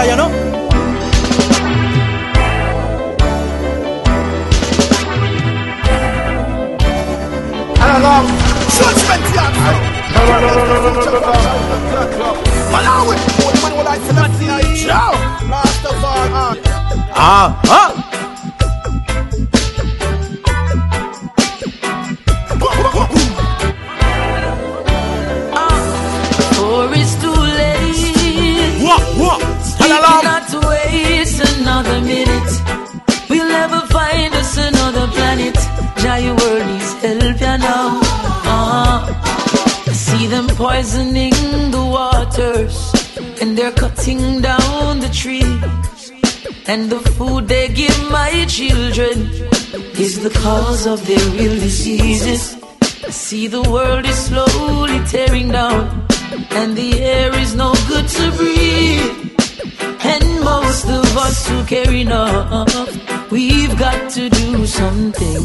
border, you know. Along. Judgment yard. No, no, no, no, no, no, no, no. Malawi. What I say that to you? Last of all, Ah, ah. And the food they give my children is the cause of their real diseases. I see the world is slowly tearing down, and the air is no good to breathe. And most of us who care enough, we've got to do something,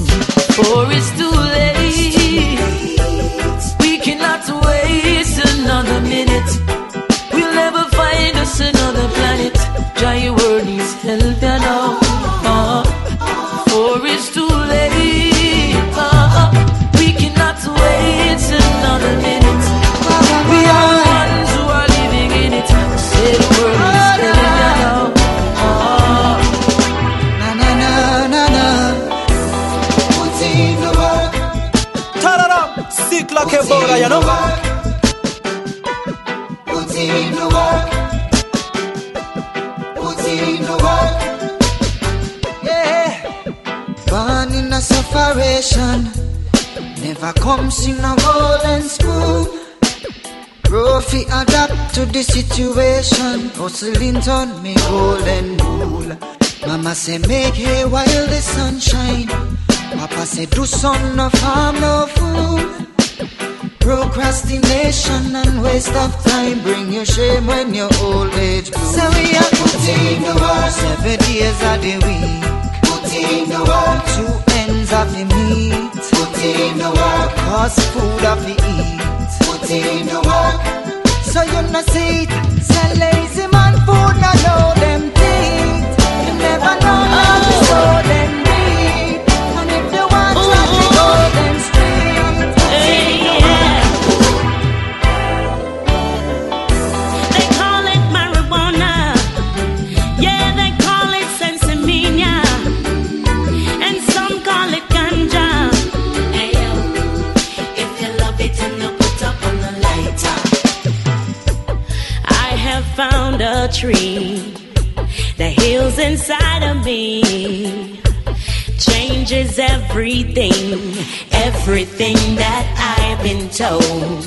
for it's too late. We cannot waste another minute. Up. Sick like a border, you know. Put in the work. Put in the work. Yeah. Born in a separation. Never comes in a golden spoon. Profi adapt to the situation. Hustling on me golden rule. Mama say make hay while the sun shine. Papa say do some no farm no food. Procrastination and waste of time bring you shame when your old age blue. So we are putting the work seven days of the week. Putting the work two ends of the meat. Putting the work cause food of the eat. Putting the work so you no see it. Lazy tree that heals inside of me changes everything, everything that I've been told.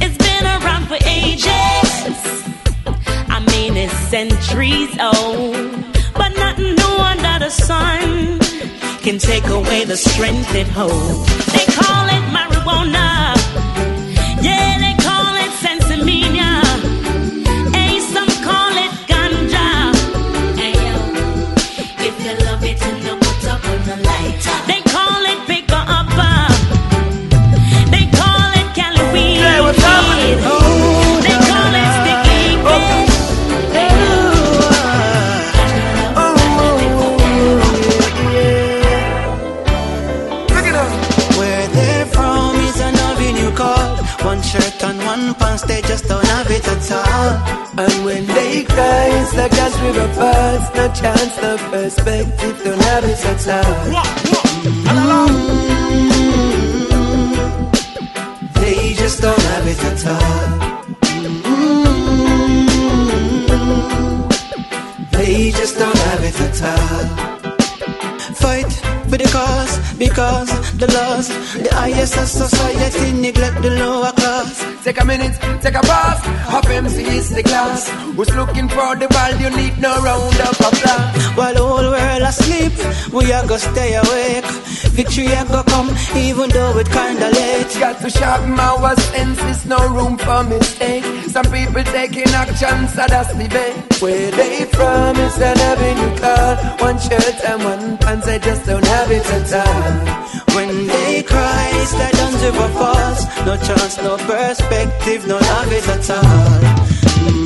It's been around for ages. I mean, it's centuries old. But nothing new under the sun can take away the strength it holds. They call it marijuana. Yeah, they call it sensimania. They just don't have it at all. And when they cry, it's like as river pass. No chance, no perspective, don't have it at all. Mm. They just don't have it at all. Mm. They just don't have it at all. For the cause because the laws, the highest of society neglect the lower class. Take a minute, take a pause. Half MC is the class. Who's looking for the value? Need no round of applause. While the whole world asleep, we are gonna stay awake. Victory are gonna come, even though it kinda late. Got to sharpen our senses, no room for mistake. Some people taking action, so that's the way. Where they from is an avenue called One shirt and one pants, I just don't have it at all. When they cry, like guns river falls. No chance, no perspective, no love it at all.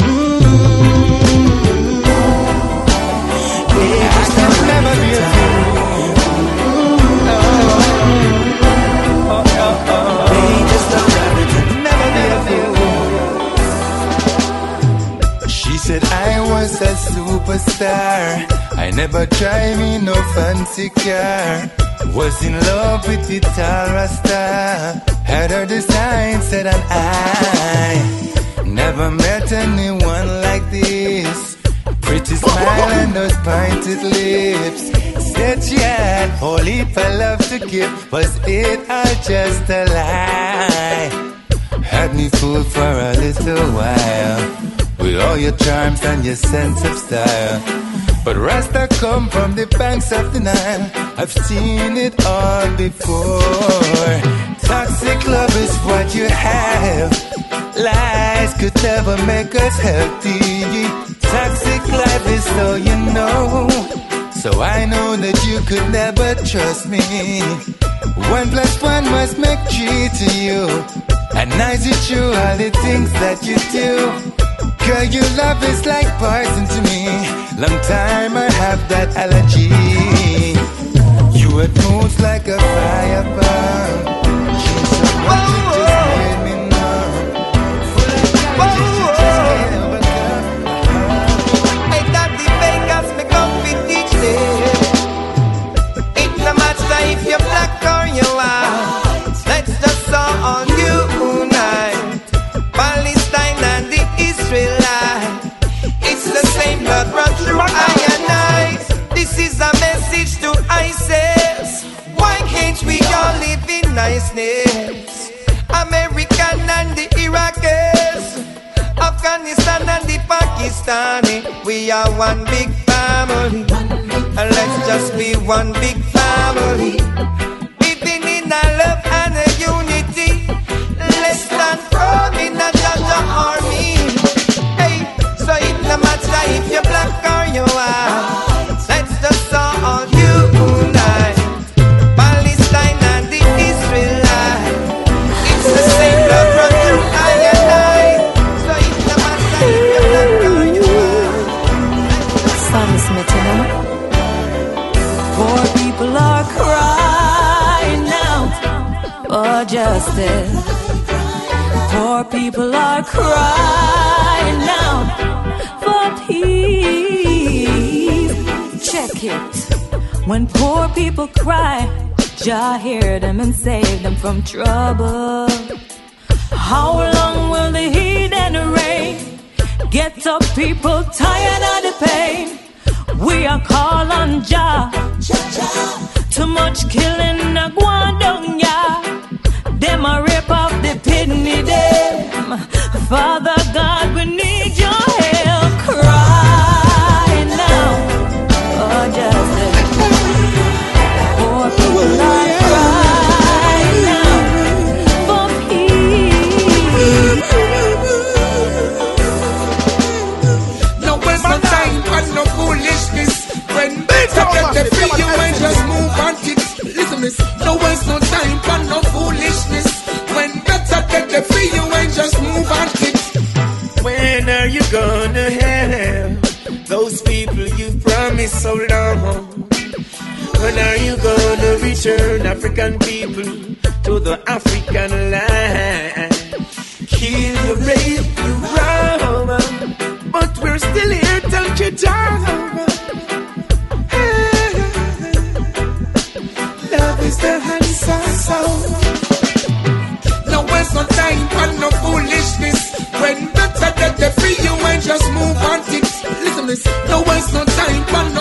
Superstar. I never drive in no fancy car. Was in love with the tall Rasta. Had her design set an eye. Never met anyone like this. Pretty smile and those pointed lips. Said she had heap of love to give. Was it all just a lie? Had me fooled for a little while. With all your charms and your sense of style. But Rasta come from the banks of the Nile. I've seen it all before. Toxic love is what you have. Lies could never make us healthy. Toxic life is so you know. So I know that you could never trust me. One plus one must make three to you. And I see true all the things that you do? Girl, your love is like poison to me. Long time I have that allergy. Niceness? American and the Iraqis. Afghanistan and the Pakistani, we are one big family. And let's just be one big family. Living in a love for justice. Poor people are crying out for peace. Check it. When poor people cry, Jah hear them and save them from trouble. How long will the heat and the rain get up people tired of the pain? We are call on Jah. Too much killing gwan down ya. Them a rip off the kidney them. Father God, we need African people to the African land? Kill you, rape rob 'em, but we're still here till you job. Love is the answer, so no waste no time and no foolishness. When better get the free you and just move on it. Listen this, no waste no time and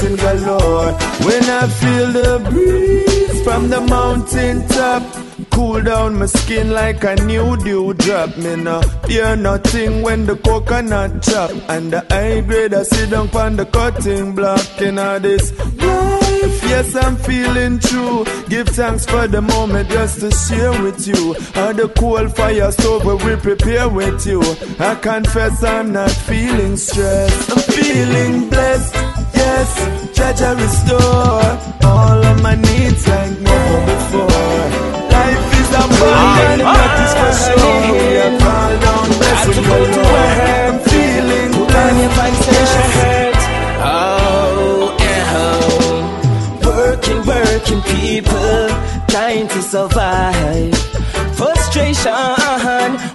blessing galore. When I feel the breeze from the mountain top. Cool down my skin like a new dew drop. Me no fear nothing when the coconut chop. And the high grade I sit down on the cutting block. In all this life, yes, I'm feeling true. Give thanks for the moment just to share with you. All the cool fire stove we prepare with you. I confess I'm not feeling stressed. I'm feeling blessed. Yes, Jah Jah restore all of my needs like never before. Life is abundant, ah. that is for sure. We are called down, blessing galore. I'm feeling blessed. Oh, yeah. Working, working people trying to survive. Frustration,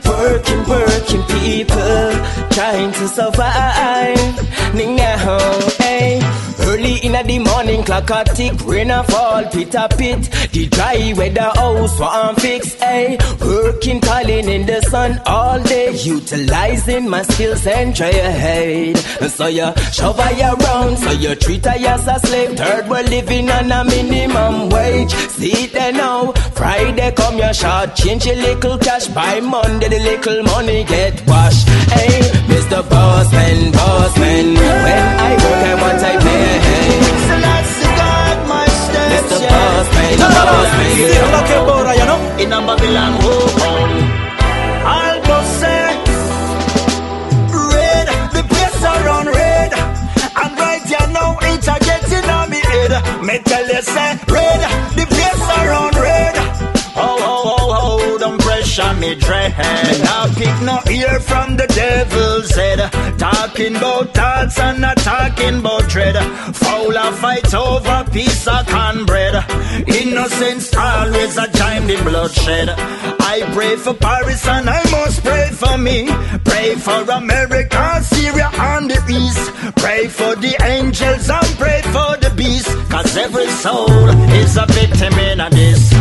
working, working people trying to survive. Now, ah, hey. Early in the morning, clock a tick, rain a fall, pit a pit. The dry weather house want fix, hey. Working, calling in the sun all day, utilizing my skills and trade. So you shove her around, so you treat her as a slave. Third world living on a minimum wage. See there now, Friday come your short, change your little cash. By Monday the little money get washed. Hey, Don't pressure me dread. Me now pick no ear from the devil's head. Talking about thoughts and not talking about dread. Foul a fight over piece of cornbread Innocence always a giant in bloodshed. I pray for Paris and I must pray for me. Pray for America, Syria and the East. Pray for the angels and pray for the beast. Cause every soul is a victim in this